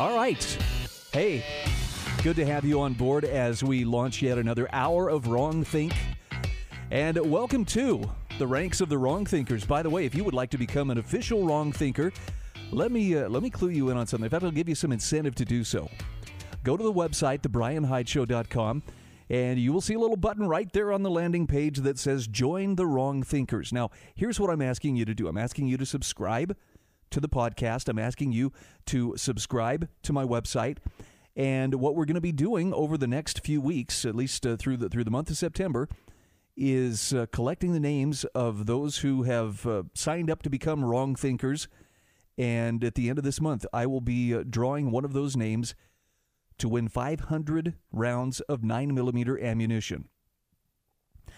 All right. Hey, good to have you on board as we launch yet another hour of Wrong Think. And welcome to the ranks of the Wrong Thinkers. By the way, if you would like to become an official Wrong Thinker, let me uh, let me clue you in on something. In fact, I'll give you some incentive to do so. Go to the website, thebryanhydeshow.com, and you will see a little button right there on the landing page that says Join the Wrong Thinkers. Now, here's what I'm asking you to do I'm asking you to subscribe to the podcast. I'm asking you to subscribe to my website. And what we're going to be doing over the next few weeks, at least uh, through the through the month of September, is uh, collecting the names of those who have uh, signed up to become wrong thinkers. And at the end of this month, I will be uh, drawing one of those names to win 500 rounds of 9 millimeter ammunition.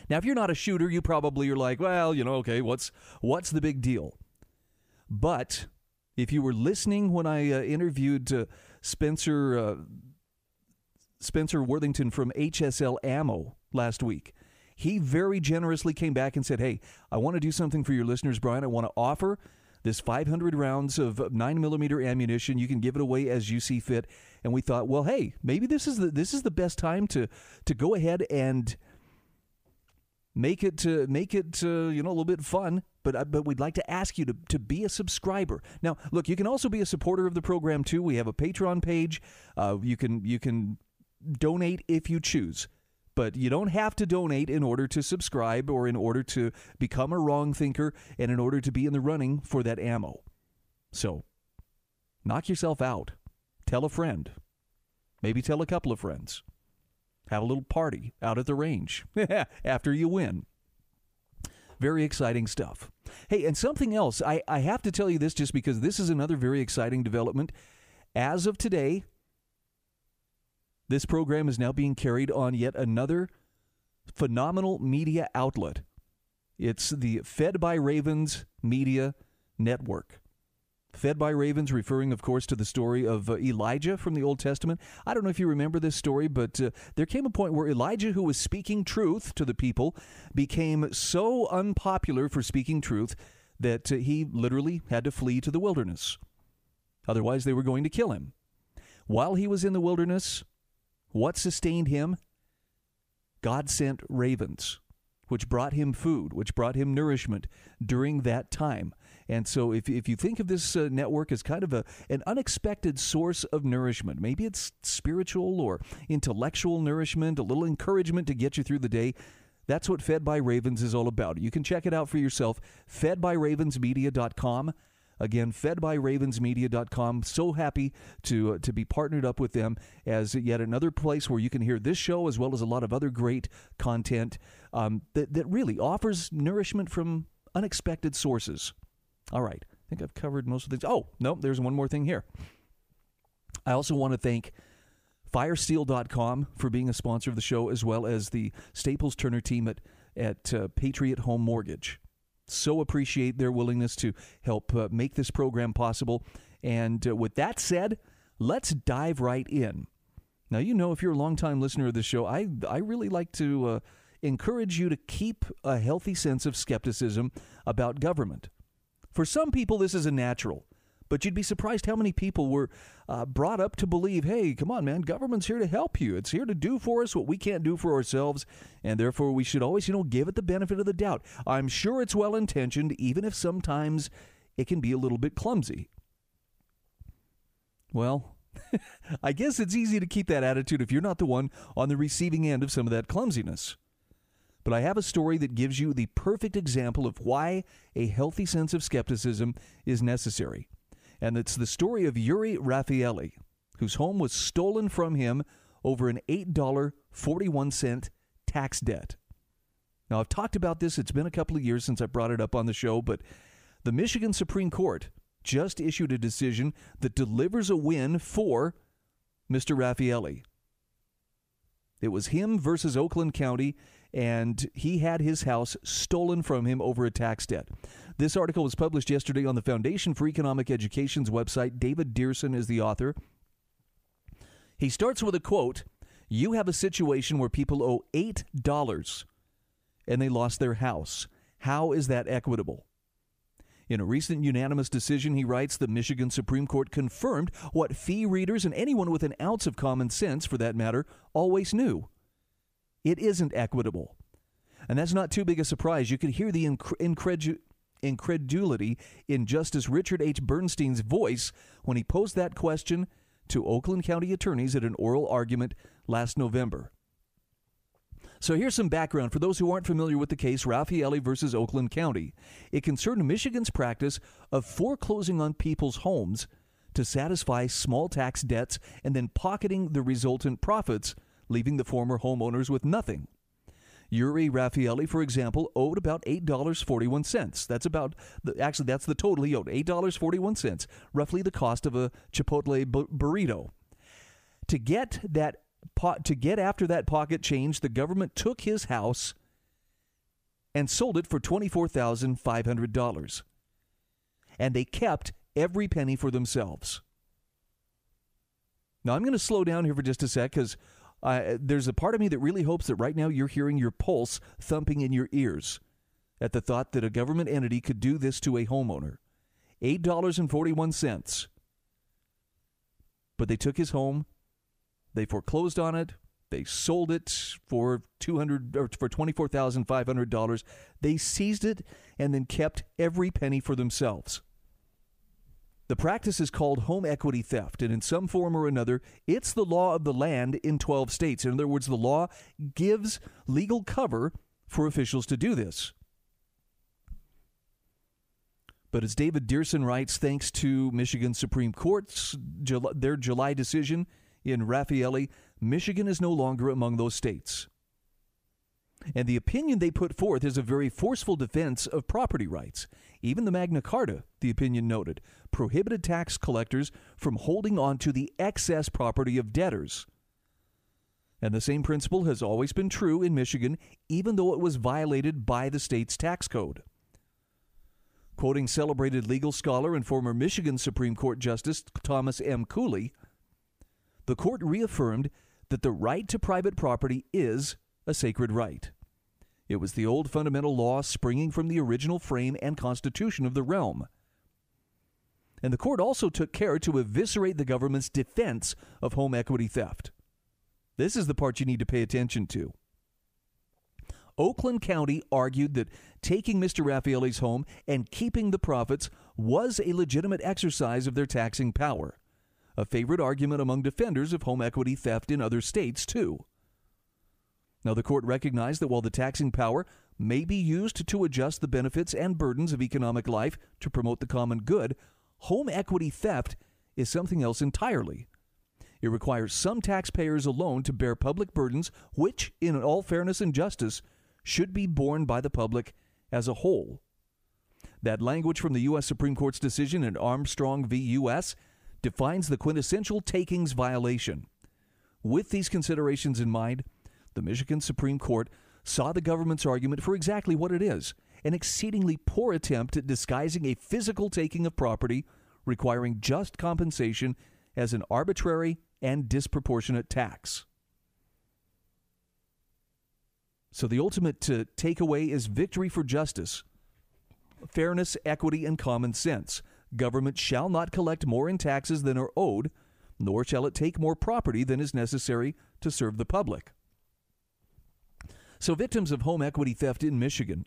Now, if you're not a shooter, you probably are like, well, you know, okay, what's what's the big deal? But if you were listening when I uh, interviewed uh, Spencer uh, Spencer Worthington from HSL Ammo last week, he very generously came back and said, "Hey, I want to do something for your listeners, Bryan. I want to offer." This 500 rounds of 9 millimeter ammunition, you can give it away as you see fit. And we thought, well, hey, maybe this is the this is the best time to to go ahead and make it to make it uh, you know a little bit fun but uh, but we'd like to ask you to, to be a subscriber. Now look you can also be a supporter of the program too. We have a patreon page. Uh, you can you can donate if you choose but you don't have to donate in order to subscribe or in order to become a wrong thinker and in order to be in the running for that ammo. So knock yourself out. Tell a friend. Maybe tell a couple of friends have a little party out at the range after you win. Very exciting stuff. Hey, and something else, I, I have to tell you this just because this is another very exciting development. As of today, this program is now being carried on yet another phenomenal media outlet. It's the Fed by Ravens Media Network. Fed by ravens, referring, of course, to the story of uh, Elijah from the Old Testament. I don't know if you remember this story, but uh, there came a point where Elijah, who was speaking truth to the people, became so unpopular for speaking truth that uh, he literally had to flee to the wilderness. Otherwise, they were going to kill him. While he was in the wilderness, what sustained him? God sent ravens, which brought him food, which brought him nourishment during that time. And so if, if you think of this uh, network as kind of a, an unexpected source of nourishment, maybe it's spiritual or intellectual nourishment, a little encouragement to get you through the day, that's what Fed by Ravens is all about. You can check it out for yourself, fedbyravensmedia.com. Again, fedbyravensmedia.com. So happy to uh, to be partnered up with them as yet another place where you can hear this show as well as a lot of other great content um, that, that really offers nourishment from unexpected sources. All right. I think I've covered most of the things. Oh, no, there's one more thing here. I also want to thank firesteel.com for being a sponsor of the show, as well as the Staples Turner team at, at uh, Patriot Home Mortgage. So appreciate their willingness to help uh, make this program possible. And uh, with that said, let's dive right in. Now, you know, if you're a longtime listener of the show, I, I really like to uh, encourage you to keep a healthy sense of skepticism about government. For some people, this is a natural. But you'd be surprised how many people were uh, brought up to believe, hey, come on, man, government's here to help you. It's here to do for us what we can't do for ourselves, and therefore we should always, you know, give it the benefit of the doubt. I'm sure it's well intentioned, even if sometimes it can be a little bit clumsy. Well, I guess it's easy to keep that attitude if you're not the one on the receiving end of some of that clumsiness. But I have a story that gives you the perfect example of why a healthy sense of skepticism is necessary. And it's the story of Uri Rafaeli, whose home was stolen from him over an $8.41 tax debt. Now, I've talked about this, it's been a couple of years since I brought it up on the show, but The Michigan Supreme Court just issued a decision that delivers a win for Mr. Rafaeli. It was him versus Oakland County, and he had his house stolen from him over a tax debt. This article was published yesterday on the Foundation for Economic Education's website. David Deerson is the author. He starts with a quote You have a situation where people owe $8 and they lost their house. How is that equitable? In a recent unanimous decision, he writes, the Michigan Supreme Court confirmed what FEE readers and anyone with an ounce of common sense, for that matter, always knew. It isn't equitable. And that's not too big a surprise. You could hear the incredu- incredulity in Justice Richard H. Bernstein's voice when he posed that question to Oakland County attorneys at an oral argument last November. So here's some background for those who aren't familiar with the case Rafaeli versus Oakland County. It concerned Michigan's practice of foreclosing on people's homes to satisfy small tax debts and then pocketing the resultant profits, leaving the former homeowners with nothing. Uri Rafaeli, for example, owed about $8.41. That's about, the, actually, that's the total he owed $8.41, roughly the cost of a Chipotle burrito. To get that to get after that pocket change, the government took his house and sold it for $24,500. And they kept every penny for themselves. Now, I'm going to slow down here for just a sec because uh, there's a part of me that really hopes that right now you're hearing your pulse thumping in your ears at the thought that a government entity could do this to a homeowner. $8.41. But they took his home they foreclosed on it. They sold it for two hundred or for twenty four thousand five hundred dollars. They seized it and then kept every penny for themselves. The practice is called home equity theft, and in some form or another, it's the law of the land in 12 states. In other words, the law gives legal cover for officials to do this. But as David Deerson writes, thanks to Michigan Supreme Court's their July decision, in Rafaeli, Michigan is no longer among those states. And the opinion they put forth is a very forceful defense of property rights. Even the Magna Carta, the opinion noted, prohibited tax collectors from holding on to the excess property of debtors. And the same principle has always been true in Michigan, even though it was violated by the state's tax code. Quoting celebrated legal scholar and former Michigan Supreme Court Justice Thomas M. Cooley, the court reaffirmed that the right to private property is a sacred right. It was the old fundamental law springing from the original frame and constitution of the realm. And the court also took care to eviscerate the government's defense of home equity theft. This is the part you need to pay attention to. Oakland County argued that taking Mr. Rafaeli's home and keeping the profits was a legitimate exercise of their taxing power a favorite argument among defenders of home equity theft in other states, too. Now, the court recognized that while the taxing power may be used to adjust the benefits and burdens of economic life to promote the common good, home equity theft is something else entirely. It requires some taxpayers alone to bear public burdens, which, in all fairness and justice, should be borne by the public as a whole. That language from the U.S. Supreme Court's decision in Armstrong v. U.S defines the quintessential takings violation. With these considerations in mind, the Michigan Supreme Court saw the government's argument for exactly what it is an exceedingly poor attempt at disguising a physical taking of property requiring just compensation as an arbitrary and disproportionate tax. So the ultimate uh, takeaway is victory for justice, fairness, equity, and common sense. Government shall not collect more in taxes than are owed, nor shall it take more property than is necessary to serve the public. So, victims of home equity theft in Michigan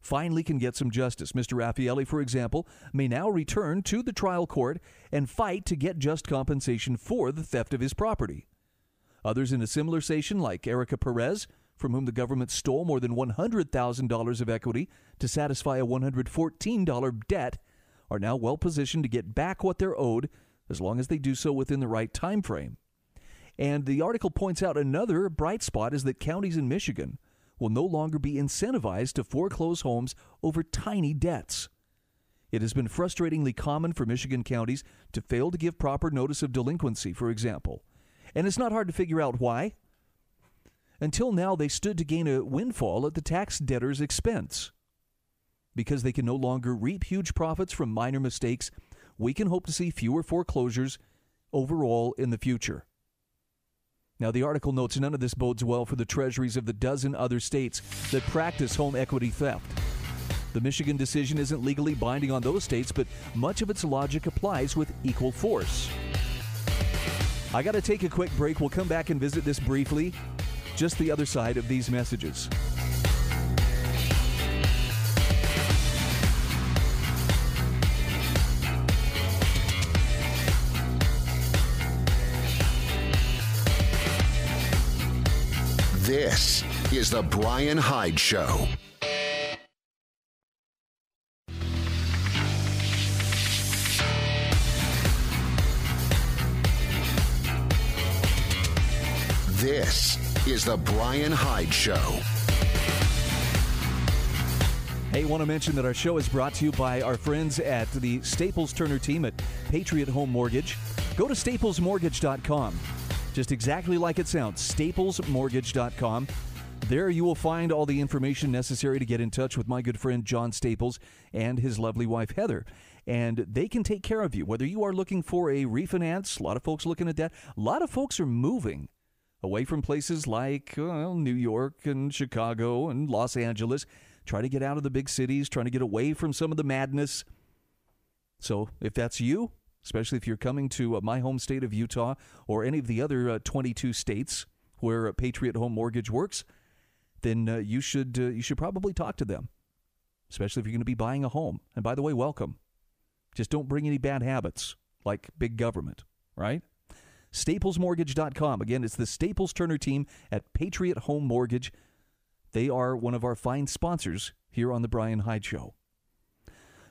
finally can get some justice. Mr. Rafaeli, for example, may now return to the trial court and fight to get just compensation for the theft of his property. Others in a similar situation, like Erica Perez, from whom the government stole more than $100,000 of equity to satisfy a $114 debt, are now well positioned to get back what they're owed as long as they do so within the right time frame. And the article points out another bright spot is that counties in Michigan will no longer be incentivized to foreclose homes over tiny debts. It has been frustratingly common for Michigan counties to fail to give proper notice of delinquency, for example. And it's not hard to figure out why. Until now, they stood to gain a windfall at the tax debtor's expense. Because they can no longer reap huge profits from minor mistakes, we can hope to see fewer foreclosures overall in the future. Now, the article notes none of this bodes well for the treasuries of the dozen other states that practice home equity theft. The Michigan decision isn't legally binding on those states, but much of its logic applies with equal force. I got to take a quick break. We'll come back and visit this briefly, just the other side of these messages. This is The Bryan Hyde Show. This is The Bryan Hyde Show. Hey, want to mention that our show is brought to you by our friends at the Staples Turner team at Patriot Home Mortgage. Go to staplesmortgage.com. Just exactly like it sounds, staplesmortgage.com. There you will find all the information necessary to get in touch with my good friend John Staples and his lovely wife Heather. And they can take care of you, whether you are looking for a refinance. A lot of folks looking at that. A lot of folks are moving away from places like well, New York and Chicago and Los Angeles. Try to get out of the big cities, trying to get away from some of the madness. So if that's you, especially if you're coming to uh, my home state of Utah or any of the other uh, 22 states where Patriot Home Mortgage works, then uh, you should uh, you should probably talk to them, especially if you're going to be buying a home. And by the way, welcome. Just don't bring any bad habits like big government, right? StaplesMortgage.com. Again, it's the Staples Turner team at Patriot Home Mortgage. They are one of our fine sponsors here on The Bryan Hyde Show.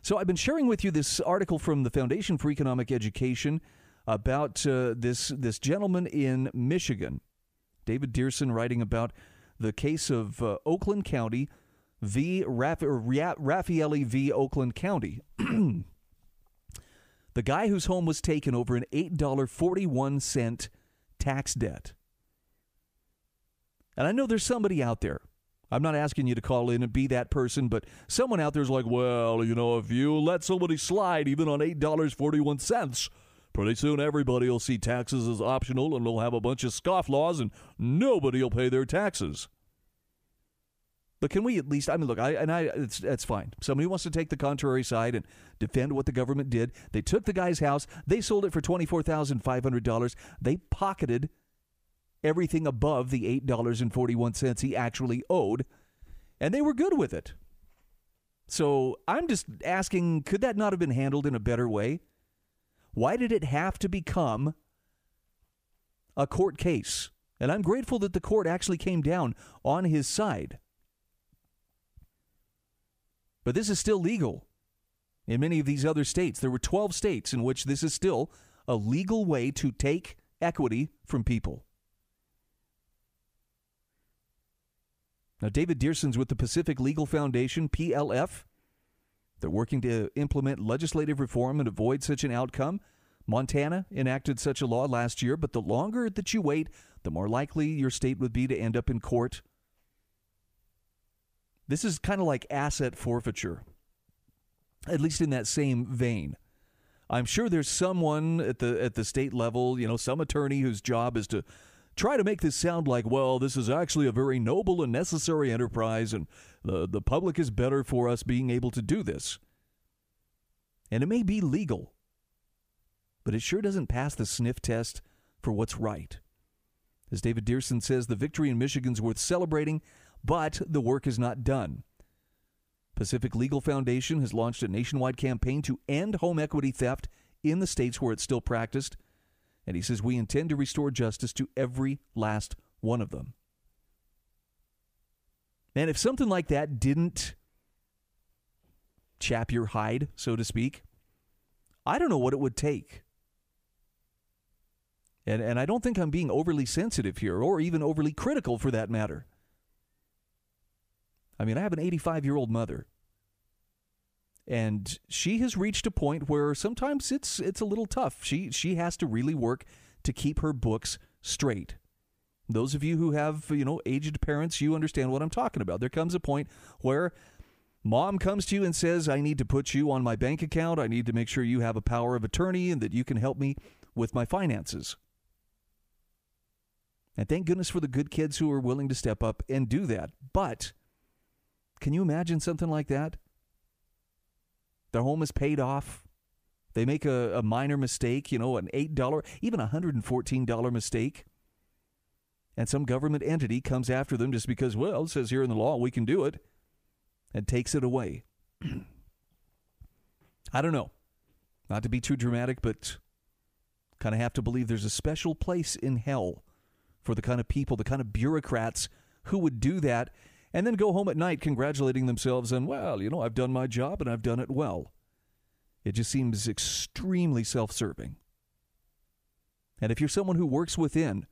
So I've been sharing with you this article from the Foundation for Economic Education about uh, this, this gentleman in Michigan, David Deerson, writing about the case of uh, Oakland County v. Raff- Rafaeli v. Oakland County. the guy whose home was taken over an $8.41 tax debt. And I know there's somebody out there. I'm not asking you to call in and be that person, but someone out there's like, well, you know, if you let somebody slide even on $8.41, pretty soon everybody will see taxes as optional and we'll have a bunch of scoff laws and nobody will pay their taxes. But can we at least? I mean, look, I and I, it's that's fine. Somebody wants to take the contrary side and defend what the government did. They took the guy's house. They sold it for twenty four thousand five hundred dollars. They pocketed everything above the eight dollars and forty one cents he actually owed, and they were good with it. So I'm just asking, could that not have been handled in a better way? Why did it have to become a court case? And I'm grateful that the court actually came down on his side. But this is still legal in many of these other states. There were 12 states in which this is still a legal way to take equity from people. Now, David Deerson's with the Pacific Legal Foundation, PLF. They're working to implement legislative reform and avoid such an outcome. Montana enacted such a law last year, but the longer that you wait, the more likely your state would be to end up in court this is kind of like asset forfeiture, at least in that same vein. I'm sure there's someone at the at the state level, you know, some attorney whose job is to try to make this sound like, well, this is actually a very noble and necessary enterprise, and the the public is better for us being able to do this. And it may be legal, but it sure doesn't pass the sniff test for what's right. As David Deerson says, the victory in Michigan's worth celebrating, but the work is not done. Pacific Legal Foundation has launched a nationwide campaign to end home equity theft in the states where it's still practiced. And he says, We intend to restore justice to every last one of them. And if something like that didn't chap your hide, so to speak, I don't know what it would take. And, and I don't think I'm being overly sensitive here or even overly critical for that matter. I mean, I have an 85 year old mother. And she has reached a point where sometimes it's it's a little tough. She she has to really work to keep her books straight. Those of you who have, you know, aged parents, you understand what I'm talking about. There comes a point where mom comes to you and says, "I need to put you on my bank account. I need to make sure you have a power of attorney and that you can help me with my finances." And thank goodness for the good kids who are willing to step up and do that. But can you imagine something like that? Their home is paid off. They make a, a minor mistake, you know, an $8, even a $114 mistake. And some government entity comes after them just because, well, it says here in the law we can do it and takes it away. I don't know. Not to be too dramatic, but kind of have to believe there's a special place in hell for the kind of people, the kind of bureaucrats who would do that and then go home at night congratulating themselves and, well, you know, I've done my job and I've done it well. It just seems extremely self serving. And if you're someone who works within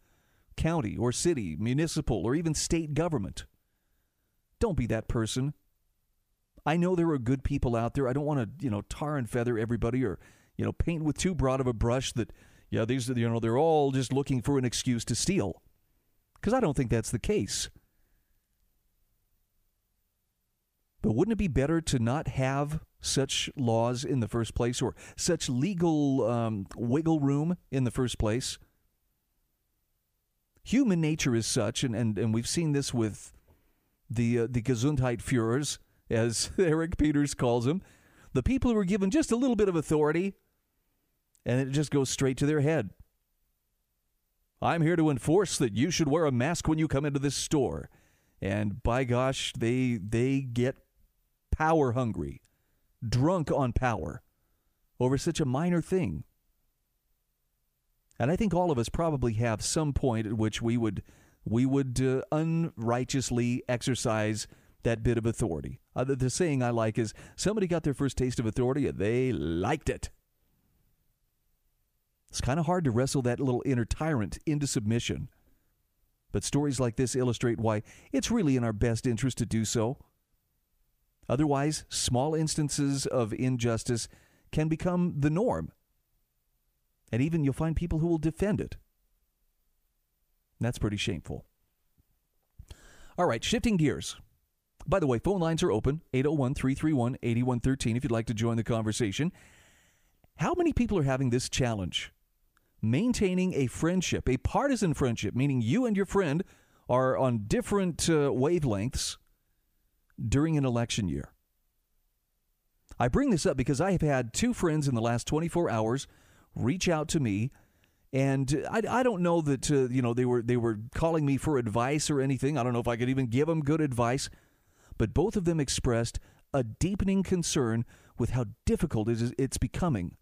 county or city, municipal, or even state government, don't be that person. I know there are good people out there. I don't want to, you know, tar and feather everybody or, you know, paint with too broad of a brush that, yeah, these, are, you know, they're all just looking for an excuse to steal. Because I don't think that's the case. But wouldn't it be better to not have such laws in the first place or such legal um, wiggle room in the first place? Human nature is such, and, and, and we've seen this with the, uh, the Gesundheitsführers, as Eric Peters calls them, the people who are given just a little bit of authority, and it just goes straight to their head. I'm here to enforce that you should wear a mask when you come into this store. And by gosh, they they get power hungry, drunk on power over such a minor thing. And I think all of us probably have some point at which we would we would uh, unrighteously exercise that bit of authority. Uh, the, the saying I like is somebody got their first taste of authority and they liked it. It's kind of hard to wrestle that little inner tyrant into submission. But stories like this illustrate why it's really in our best interest to do so. Otherwise, small instances of injustice can become the norm. And even you'll find people who will defend it. That's pretty shameful. All right, shifting gears. By the way, phone lines are open 801 331 8113 if you'd like to join the conversation. How many people are having this challenge? Maintaining a friendship, a partisan friendship, meaning you and your friend are on different uh, wavelengths during an election year. I bring this up because I have had two friends in the last 24 hours reach out to me and I, I don't know that uh, you know they were they were calling me for advice or anything. I don't know if I could even give them good advice, but both of them expressed a deepening concern with how difficult it is, it's becoming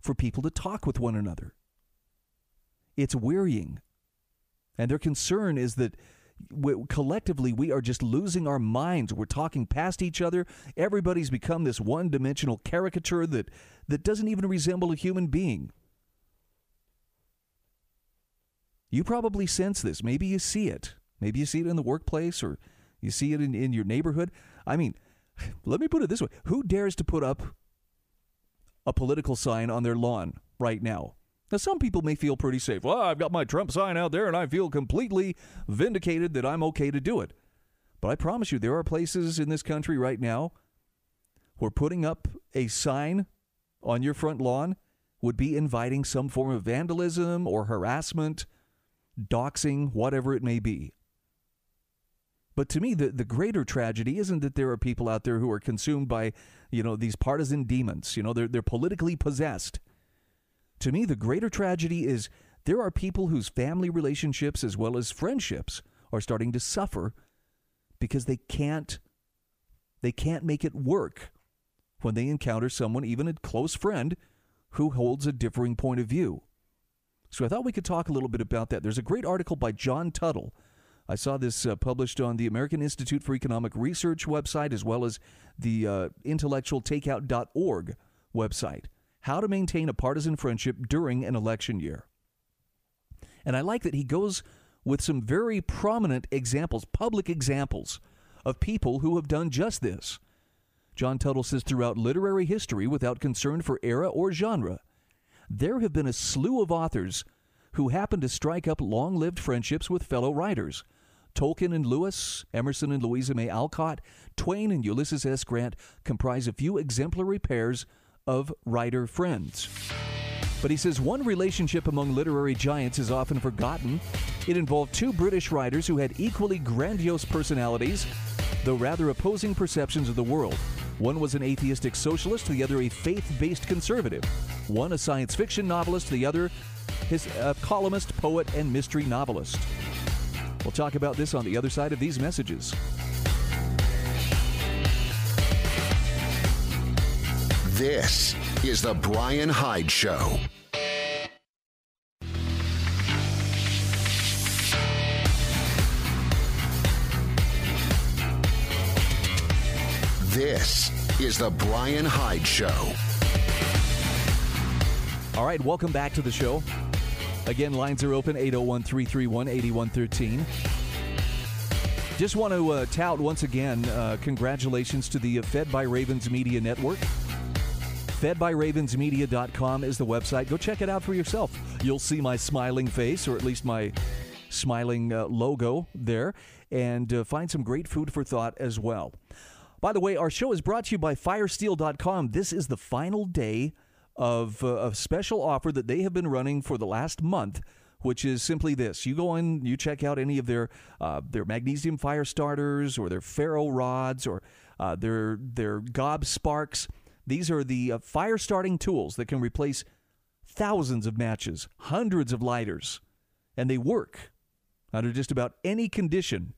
for people to talk with one another. It's wearying, and their concern is that we, collectively we are just losing our minds. We're talking past each other. Everybody's become this one-dimensional caricature that that doesn't even resemble a human being. You probably sense this. Maybe you see it. Maybe you see it in the workplace or you see it in, in your neighborhood. I mean, let me put it this way who dares to put up a political sign on their lawn right now? Now, some people may feel pretty safe. Well, I've got my Trump sign out there and I feel completely vindicated that I'm okay to do it. But I promise you, there are places in this country right now where putting up a sign on your front lawn would be inviting some form of vandalism or harassment, doxing, whatever it may be. But to me, the, the greater tragedy isn't that there are people out there who are consumed by, you know, these partisan demons. You know, they're, they're politically possessed. To me, the greater tragedy is there are people whose family relationships as well as friendships are starting to suffer because they can't they can't make it work when they encounter someone, even a close friend, who holds a differing point of view. So I thought we could talk a little bit about that. There's a great article by John Tuttle. I saw this uh, published on the American Institute for Economic Research website as well as the uh, intellectualtakeout.org website how to maintain a partisan friendship during an election year. And I like that he goes with some very prominent examples, public examples, of people who have done just this. John Tuttle says throughout literary history, without concern for era or genre, there have been a slew of authors who happened to strike up long lived friendships with fellow writers. Tolkien and Lewis, Emerson and Louisa May Alcott, Twain and Ulysses S. Grant comprise a few exemplary pairs of writer friends. But he says one relationship among literary giants is often forgotten. It involved two British writers who had equally grandiose personalities, though rather opposing perceptions of the world. One was an atheistic socialist, the other a faith based conservative. One a science fiction novelist, the other his a columnist, poet, and mystery novelist. We'll talk about this on the other side of these messages. This is The Bryan Hyde Show. This is The Bryan Hyde Show. All right, welcome back to the show. Again, lines are open 801 331 8113. Just want to uh, tout once again uh, congratulations to the Fed by Ravens Media Network. FedByRavensMedia.com is the website. Go check it out for yourself. You'll see my smiling face, or at least my smiling uh, logo there, and uh, find some great food for thought as well. By the way, our show is brought to you by Firesteel.com. This is the final day of uh, a special offer that they have been running for the last month which is simply this: you go in, you check out any of their uh, their magnesium fire starters, or their ferro rods, or uh, their their GobSparks. These are the uh, fire starting tools that can replace thousands of matches, hundreds of lighters, and they work under just about any condition.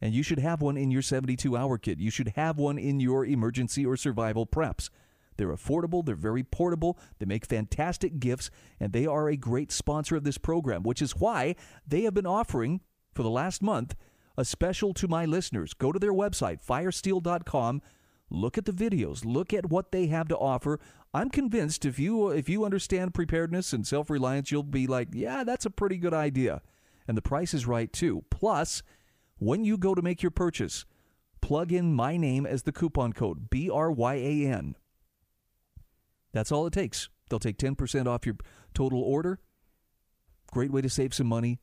And you should have one in your 72 hour kit. You should have one in your emergency or survival preps. They're affordable, they're very portable, they make fantastic gifts, and they are a great sponsor of this program, which is why they have been offering for the last month a special to my listeners. Go to their website, firesteel.com. Look at the videos. Look at what they have to offer. I'm convinced if you if you understand preparedness and self-reliance, you'll be like, "Yeah, that's a pretty good idea." And the price is right too. Plus, when you go to make your purchase, plug in my name as the coupon code B R Y A N. That's all it takes. They'll take 10% off your total order. Great way to save some money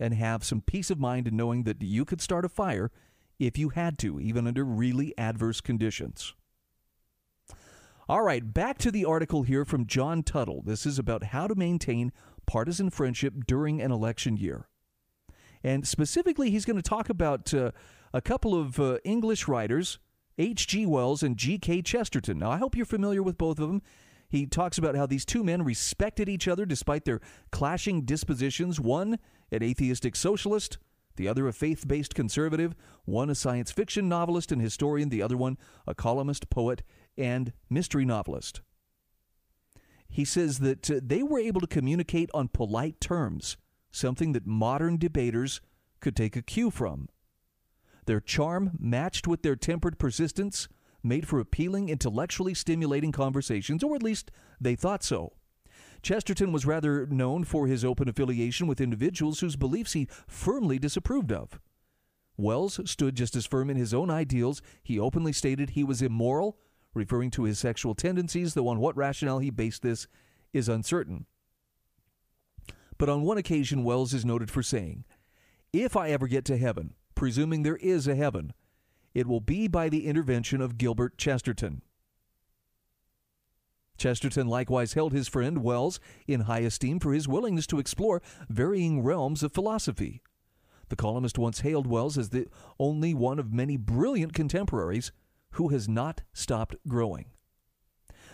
and have some peace of mind in knowing that you could start a fire if you had to, even under really adverse conditions. All right, back to the article here from John Tuttle. This is about how to maintain partisan friendship during an election year. And specifically, he's going to talk about uh, a couple of uh, English writers, H.G. Wells and G.K. Chesterton. Now, I hope you're familiar with both of them. He talks about how these two men respected each other despite their clashing dispositions. One, an atheistic socialist, the other, a faith based conservative. One, a science fiction novelist and historian, the other one, a columnist, poet, and mystery novelist. He says that uh, they were able to communicate on polite terms, something that modern debaters could take a cue from. Their charm, matched with their tempered persistence, made for appealing, intellectually stimulating conversations, or at least they thought so. Chesterton was rather known for his open affiliation with individuals whose beliefs he firmly disapproved of. Wells stood just as firm in his own ideals. He openly stated he was immoral, referring to his sexual tendencies, though on what rationale he based this is uncertain. But on one occasion, Wells is noted for saying, If I ever get to heaven, presuming there is a heaven, it will be by the intervention of Gilbert Chesterton. Chesterton likewise held his friend Wells in high esteem for his willingness to explore varying realms of philosophy. The columnist once hailed Wells as the only one of many brilliant contemporaries who has not stopped growing.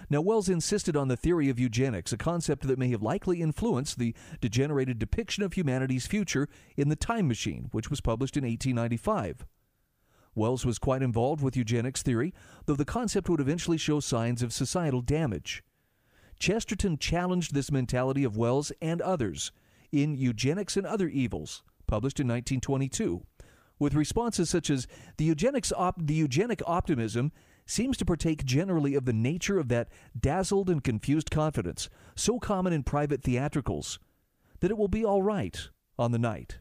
Now, Wells insisted on the theory of eugenics, a concept that may have likely influenced the degenerated depiction of humanity's future in The Time Machine, which was published in 1895. Wells was quite involved with eugenics theory, though the concept would eventually show signs of societal damage. Chesterton challenged this mentality of Wells and others in Eugenics and Other Evils, published in 1922, with responses such as the eugenics op- the eugenic optimism seems to partake generally of the nature of that dazzled and confused confidence so common in private theatricals that it will be all right on the night.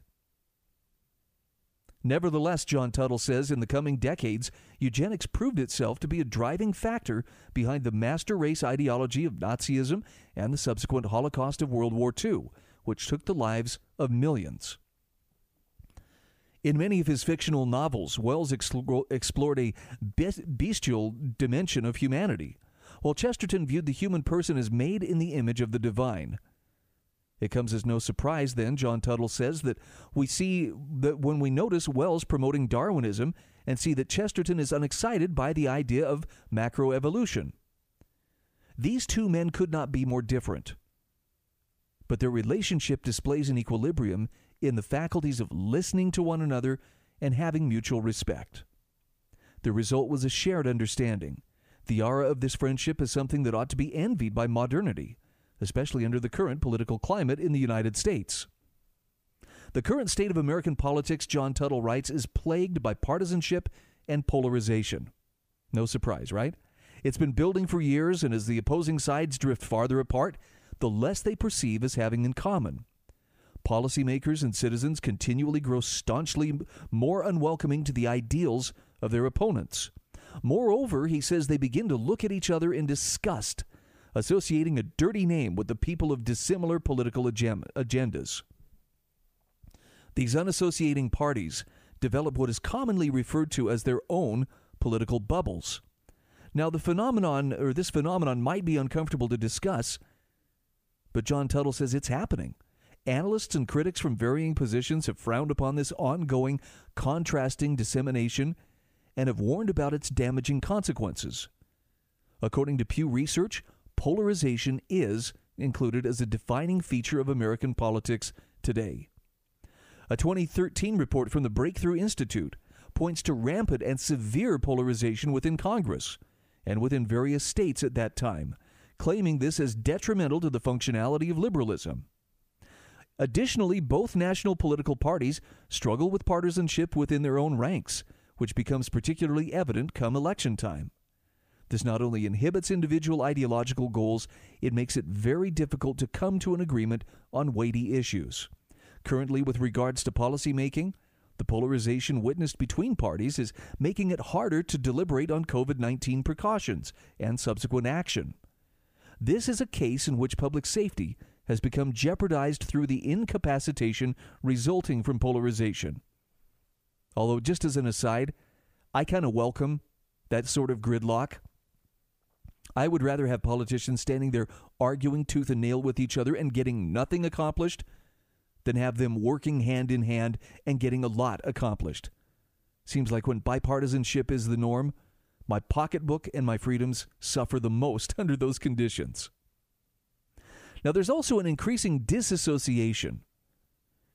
Nevertheless, John Tuttle says in the coming decades, eugenics proved itself to be a driving factor behind the master race ideology of Nazism and the subsequent Holocaust of World War II, which took the lives of millions. In many of his fictional novels, Wells explored a bestial dimension of humanity, while Chesterton viewed the human person as made in the image of the divine. It comes as no surprise, then, John Tuttle says, that we see that when we notice Wells promoting Darwinism and see that Chesterton is unexcited by the idea of macroevolution. These two men could not be more different. But their relationship displays an equilibrium in the faculties of listening to one another and having mutual respect. The result was a shared understanding. The aura of this friendship is something that ought to be envied by modernity especially under the current political climate in the United States. The current state of American politics, John Tuttle writes, is plagued by partisanship and polarization. No surprise, right? It's been building for years, and as the opposing sides drift farther apart, the less they perceive as having in common. Policymakers and citizens continually grow staunchly more unwelcoming to the ideals of their opponents. Moreover, he says they begin to look at each other in disgust associating a dirty name with the people of dissimilar political agendas. These unassociating parties develop what is commonly referred to as their own political bubbles. Now, the phenomenon, or this phenomenon, might be uncomfortable to discuss, but John Tuttle says it's happening. Analysts and critics from varying positions have frowned upon this ongoing, contrasting dissemination and have warned about its damaging consequences. According to Pew Research, polarization is included as a defining feature of American politics today. A 2013 report from the Breakthrough Institute points to rampant and severe polarization within Congress and within various states at that time, claiming this as detrimental to the functionality of liberalism. Additionally, both national political parties struggle with partisanship within their own ranks, which becomes particularly evident come election time. This not only inhibits individual ideological goals, it makes it very difficult to come to an agreement on weighty issues. Currently, with regards to policymaking, the polarization witnessed between parties is making it harder to deliberate on COVID 19 precautions and subsequent action. This is a case in which public safety has become jeopardized through the incapacitation resulting from polarization. Although, just as an aside, I kind of welcome that sort of gridlock. I would rather have politicians standing there arguing tooth and nail with each other and getting nothing accomplished than have them working hand in hand and getting a lot accomplished. Seems like when bipartisanship is the norm, my pocketbook and my freedoms suffer the most under those conditions. Now, there's also an increasing disassociation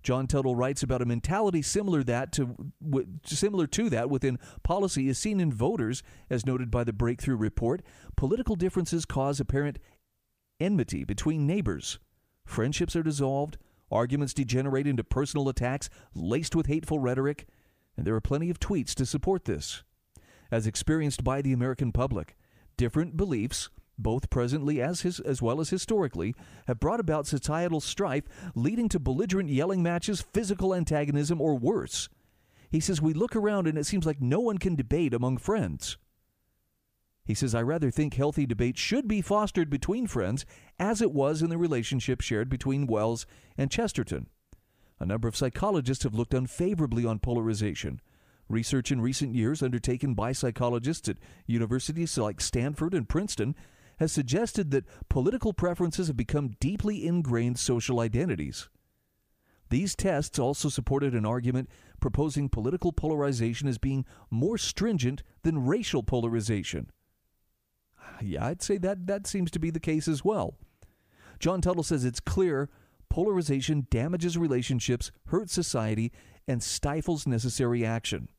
John Tuttle writes about a mentality similar that to w- similar to that within policy is seen in voters, as noted by the Breakthrough Report. Political differences cause apparent enmity between neighbors. Friendships are dissolved. Arguments degenerate into personal attacks laced with hateful rhetoric, and there are plenty of tweets to support this. As experienced by the American public, different beliefs both presently as, his, as well as historically, have brought about societal strife, leading to belligerent yelling matches, physical antagonism, or worse. He says, We look around and it seems like no one can debate among friends. He says, I rather think healthy debate should be fostered between friends, as it was in the relationship shared between Wells and Chesterton. A number of psychologists have looked unfavorably on polarization. Research in recent years, undertaken by psychologists at universities like Stanford and Princeton, has suggested that political preferences have become deeply ingrained social identities. These tests also supported an argument proposing political polarization as being more stringent than racial polarization. Yeah, I'd say that that seems to be the case as well. John Tuttle says it's clear polarization damages relationships, hurts society, and stifles necessary action.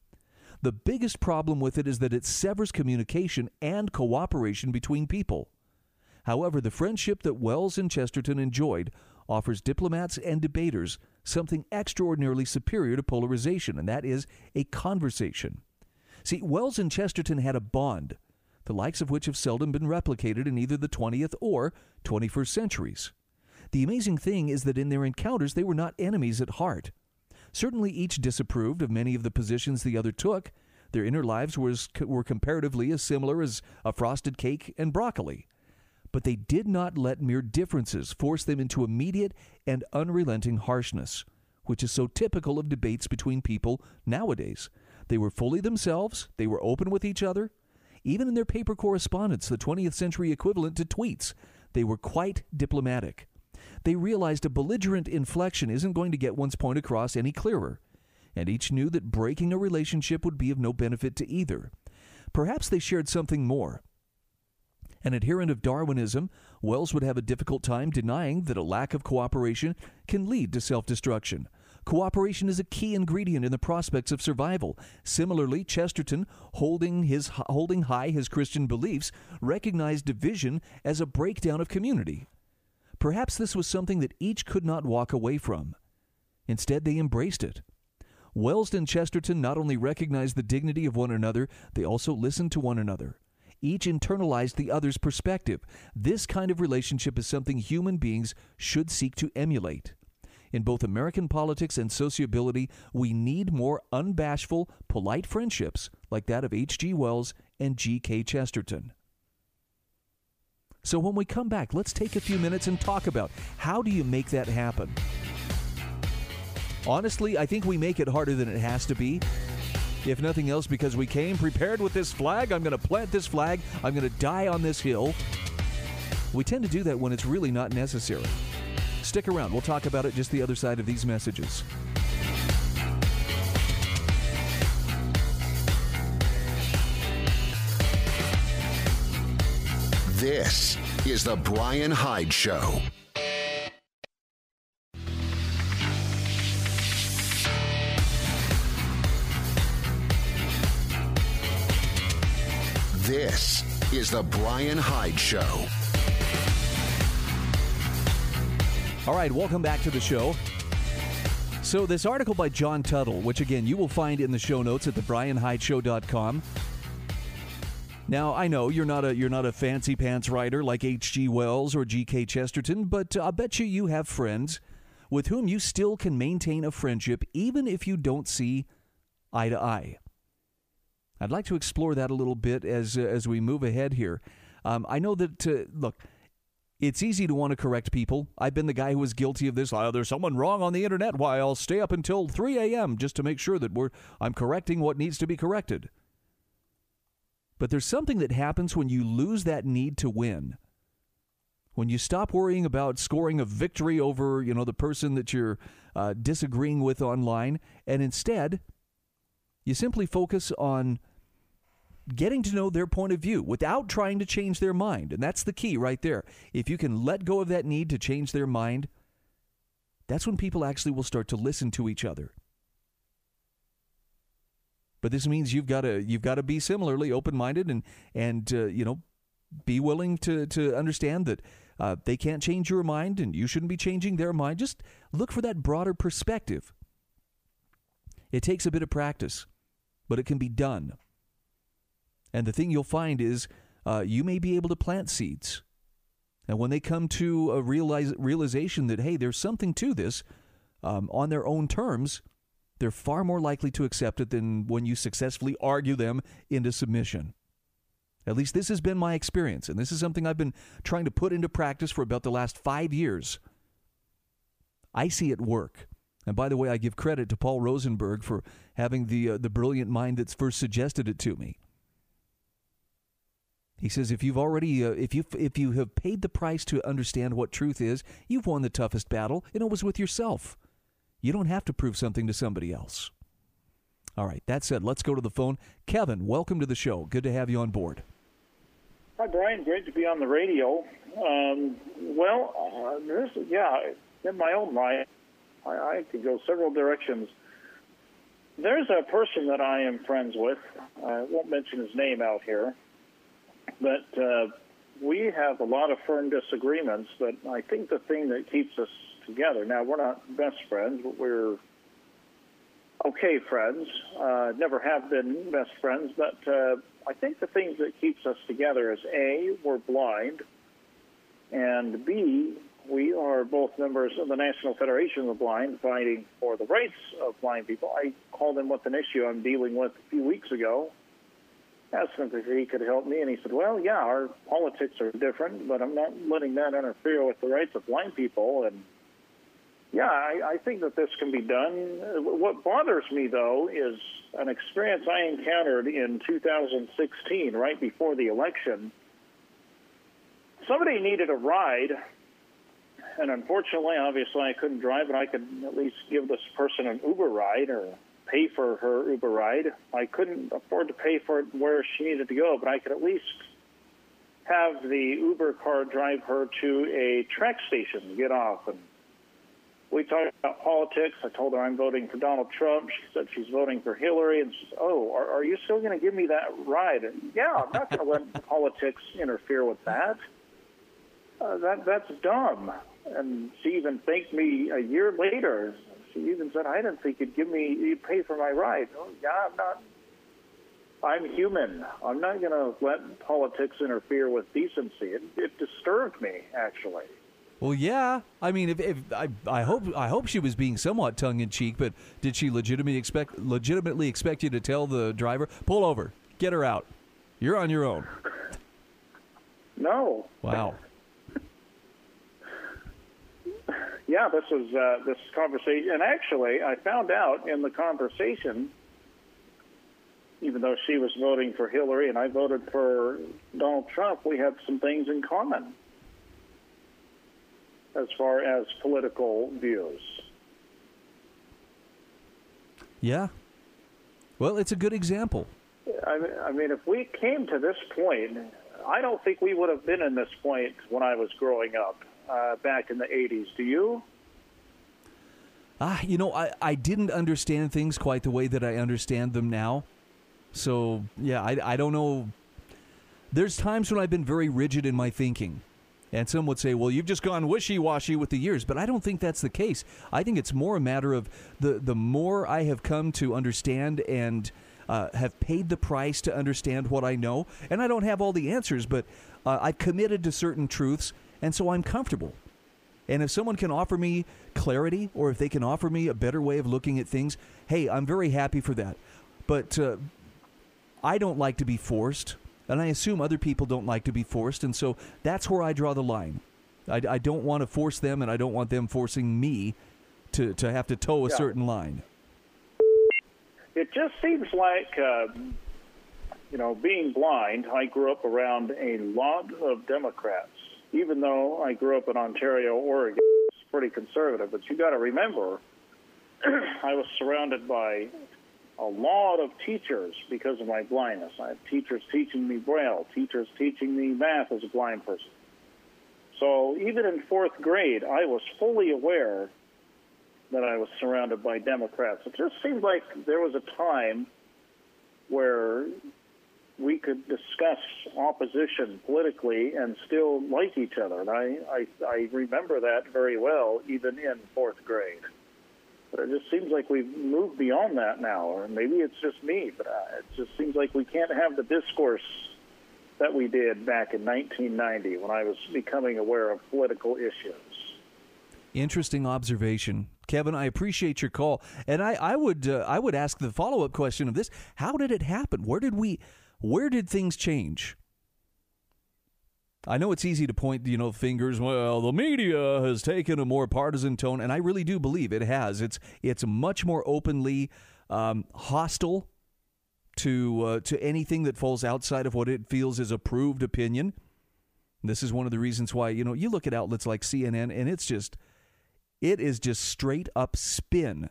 The biggest problem with it is that it severs communication and cooperation between people. However, the friendship that Wells and Chesterton enjoyed offers diplomats and debaters something extraordinarily superior to polarization, and that is a conversation. See, Wells and Chesterton had a bond, the likes of which have seldom been replicated in either the 20th or 21st centuries. The amazing thing is that in their encounters, they were not enemies at heart. Certainly, each disapproved of many of the positions the other took. Their inner lives was, were comparatively as similar as a frosted cake and broccoli. But they did not let mere differences force them into immediate and unrelenting harshness, which is so typical of debates between people nowadays. They were fully themselves, they were open with each other. Even in their paper correspondence, the 20th century equivalent to tweets, they were quite diplomatic. They realized a belligerent inflection isn't going to get one's point across any clearer, and each knew that breaking a relationship would be of no benefit to either. Perhaps they shared something more. An adherent of Darwinism, Wells would have a difficult time denying that a lack of cooperation can lead to self destruction. Cooperation is a key ingredient in the prospects of survival. Similarly, Chesterton, holding, his, holding high his Christian beliefs, recognized division as a breakdown of community. Perhaps this was something that each could not walk away from. Instead, they embraced it. Wells and Chesterton not only recognized the dignity of one another, they also listened to one another. Each internalized the other's perspective. This kind of relationship is something human beings should seek to emulate. In both American politics and sociability, we need more unbashful, polite friendships like that of H.G. Wells and G.K. Chesterton. So when we come back, let's take a few minutes and talk about how do you make that happen? Honestly, I think we make it harder than it has to be. If nothing else, because we came prepared with this flag. I'm going to plant this flag. I'm going to die on this hill. We tend to do that when it's really not necessary. Stick around. We'll talk about it just the other side of these messages. This is The Bryan Hyde Show. This is The Bryan Hyde Show. All right, welcome back to the show. So, this article by John Tuttle, which again you will find in the show notes at thebryanhydeshow.com, now, I know you're not a you're not a fancy pants writer like H.G. Wells or G.K. Chesterton, but I bet you you have friends with whom you still can maintain a friendship even if you don't see eye to eye. I'd like to explore that a little bit as uh, as we move ahead here. Um, I know that uh, look, it's easy to want to correct people. I've been the guy who was guilty of this. Oh, there's someone wrong on the internet. Why I'll stay up until 3 a.m. just to make sure that we're I'm correcting what needs to be corrected. But there's something that happens when you lose that need to win. When you stop worrying about scoring a victory over, you know, the person that you're uh, disagreeing with online, and instead, you simply focus on getting to know their point of view without trying to change their mind. And that's the key right there. If you can let go of that need to change their mind, that's when people actually will start to listen to each other. But this means you've got to you've got to be similarly open-minded and and uh, you know be willing to to understand that uh, they can't change your mind and you shouldn't be changing their mind. Just look for that broader perspective. It takes a bit of practice, but it can be done. And the thing you'll find is uh, you may be able to plant seeds. And when they come to a realize, realization that, hey, there's something to this um, on their own terms, they're far more likely to accept it than when you successfully argue them into submission. At least this has been my experience, and this is something I've been trying to put into practice for about the last five years. I see it work. And by the way, I give credit to Paul Rosenberg for having the, uh, the brilliant mind that's first suggested it to me. He says if you've already uh, if you if you have paid the price to understand what truth is, you've won the toughest battle, and it was with yourself. You don't have to prove something to somebody else. All right, that said, let's go to the phone. Kevin, welcome to the show. Good to have you on board. Hi, Bryan. Great to be on the radio. Um, well, uh, there's, yeah, in my own life, I, I could go several directions. There's a person that I am friends with. I won't mention his name out here, but uh, we have a lot of firm disagreements. But I think the thing that keeps us together. Now, we're not best friends, but we're okay friends. Uh, never have been best friends, but uh, I think the things that keeps us together is A, we're blind, and B, we are both members of the National Federation of the Blind, fighting for the rights of blind people. I called in with an issue I'm dealing with a few weeks ago. Asked him if he could help me, and he said, "Well, yeah, our politics are different, but I'm not letting that interfere with the rights of blind people." And yeah, I, I think that this can be done. What bothers me, though, is an experience I encountered in 2016, right before the election. Somebody needed a ride, and unfortunately, obviously, I couldn't drive, but I could at least give this person an Uber ride or pay for her Uber ride. I couldn't afford to pay for it where she needed to go, but I could at least have the Uber car drive her to a track station, to get off, and we talked about politics. I told her I'm voting for Donald Trump. She said she's voting for Hillary, and she said, "Oh, are, are you still going to give me that ride?" And yeah, I'm not going to let politics interfere with that. Uh, that that's dumb. And she even thanked me a year later. She even said, "I didn't think you'd give me, you'd pay for my ride." Oh, yeah, I'm not. I'm human. I'm not going to let politics interfere with decency. It, it disturbed me, actually. Well, yeah. I mean, if, if I, I hope I hope she was being somewhat tongue in cheek, but did she legitimately expect legitimately expect you to tell the driver pull over, get her out, you're on your own? No. Wow. Yeah, this was uh, this conversation, and actually, I found out in the conversation, even though she was voting for Hillary and I voted for Donald Trump, we had some things in common as far as political views. Yeah. Well, it's a good example. I mean, I mean, if we came to this point, I don't think we would have been in this point when I was growing up uh, back in the 80s. Do you? Ah, you know, I, I didn't understand things quite the way that I understand them now. So, yeah, I, I don't know. There's times when I've been very rigid in my thinking. And some would say, well, you've just gone wishy washy with the years. But I don't think that's the case. I think it's more a matter of the, the more I have come to understand and uh, have paid the price to understand what I know. And I don't have all the answers, but uh, I've committed to certain truths. And so I'm comfortable. And if someone can offer me clarity or if they can offer me a better way of looking at things, hey, I'm very happy for that. But uh, I don't like to be forced. And I assume other people don't like to be forced. And so that's where I draw the line. I, I don't want to force them, and I don't want them forcing me to, to have to toe a yeah. certain line. It just seems like, uh, you know, being blind, I grew up around a lot of Democrats. Even though I grew up in Ontario, Oregon, it's pretty conservative. But you got to remember, I was surrounded by a lot of teachers because of my blindness. I have teachers teaching me Braille, teachers teaching me math as a blind person. So even in fourth grade, I was fully aware that I was surrounded by Democrats. It just seemed like there was a time where we could discuss opposition politically and still like each other. And I, I, I remember that very well, even in fourth grade. But it just seems like we've moved beyond that now, or maybe it's just me, but uh, it just seems like we can't have the discourse that we did back in 1990 when I was becoming aware of political issues. Interesting observation. Kevin, I appreciate your call, and I, I would uh, I would ask the follow up question of this: How did it happen? Where did we, where did things change? I know it's easy to point, you know, fingers. Well, the media has taken a more partisan tone, and I really do believe it has. It's it's much more openly um, hostile to uh, to anything that falls outside of what it feels is approved opinion. This is one of the reasons why you know you look at outlets like CNN, and it's just it is just straight up spin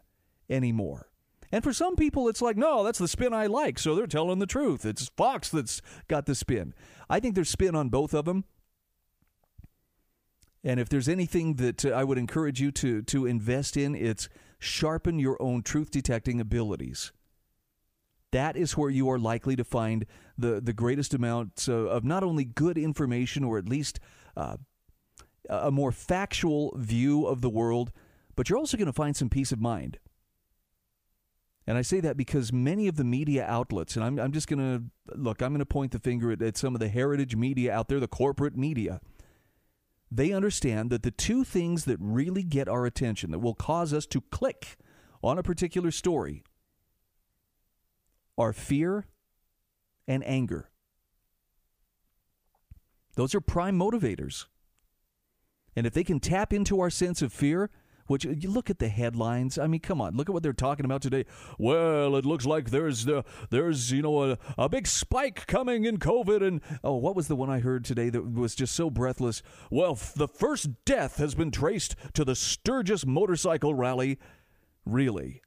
anymore. And for some people, it's like, no, that's the spin I like. So they're telling the truth. It's Fox that's got the spin. I think there's spin on both of them. And if there's anything that uh, I would encourage you to, to invest in, it's sharpen your own truth detecting abilities. That is where you are likely to find the, the greatest amount uh, of not only good information or at least uh, a more factual view of the world, but you're also going to find some peace of mind. And I say that because many of the media outlets, and I'm, I'm just going to look, I'm going to point the finger at, at some of the heritage media out there, the corporate media. they understand that the two things that really get our attention, that will cause us to click on a particular story, are fear and anger. Those are prime motivators. And if they can tap into our sense of fear, which you look at the headlines. I mean, come on, look at what they're talking about today. Well, it looks like there's uh, there's you know a, a big spike coming in COVID, and oh, what was the one I heard today that was just so breathless? Well, f- the first death has been traced to the Sturgis motorcycle rally. Really.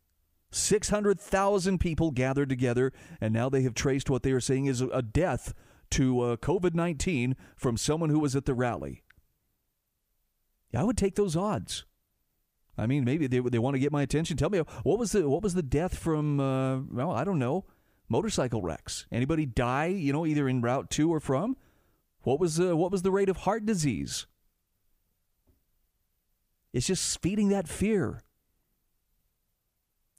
600,000 people gathered together, and now they have traced what they are saying is a death to uh, COVID 19 from someone who was at the rally. I would take those odds. I mean, maybe they, they want to get my attention. Tell me what was the what was the death from? Uh, well, I don't know. Motorcycle wrecks. Anybody die? You know, either in route to or from. What was uh, what was the rate of heart disease? It's just feeding that fear.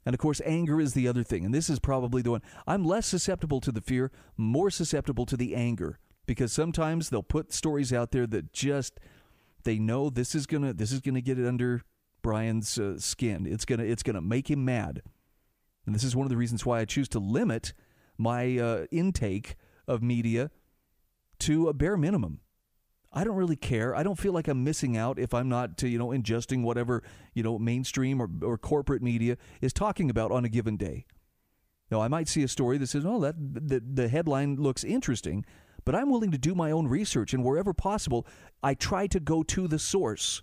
And of course, anger is the other thing. And this is probably the one I'm less susceptible to the fear, more susceptible to the anger. Because sometimes they'll put stories out there that just they know this is gonna this is gonna get it under Bryan's uh, skin. It's gonna it's gonna make him mad, and this is one of the reasons why I choose to limit my uh, intake of media to a bare minimum. I don't really care. I don't feel like I'm missing out if I'm not, to, you know, ingesting whatever you know mainstream or, or corporate media is talking about on a given day. Now, I might see a story that says, "Oh, that the, the headline looks interesting," but I'm willing to do my own research, and wherever possible, I try to go to the source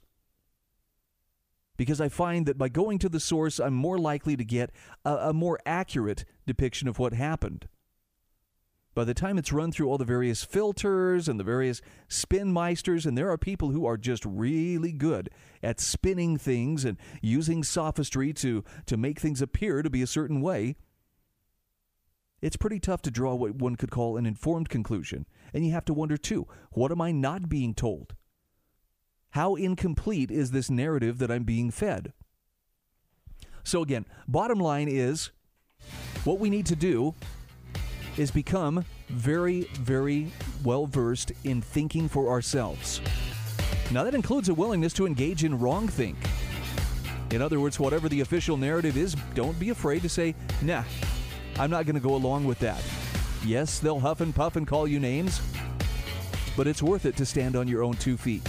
because I find that by going to the source, I'm more likely to get a, a, more accurate depiction of what happened. By the time it's run through all the various filters and the various spin meisters, and there are people who are just really good at spinning things and using sophistry to, to make things appear to be a certain way, it's pretty tough to draw what one could call an informed conclusion. And you have to wonder, too, what am I not being told? How incomplete is this narrative that I'm being fed? So, again, bottom line is what we need to do is become very, very well versed in thinking for ourselves. Now, that includes a willingness to engage in wrong think. In other words, whatever the official narrative is, don't be afraid to say, nah, I'm not going to go along with that. Yes, they'll huff and puff and call you names, but it's worth it to stand on your own two feet.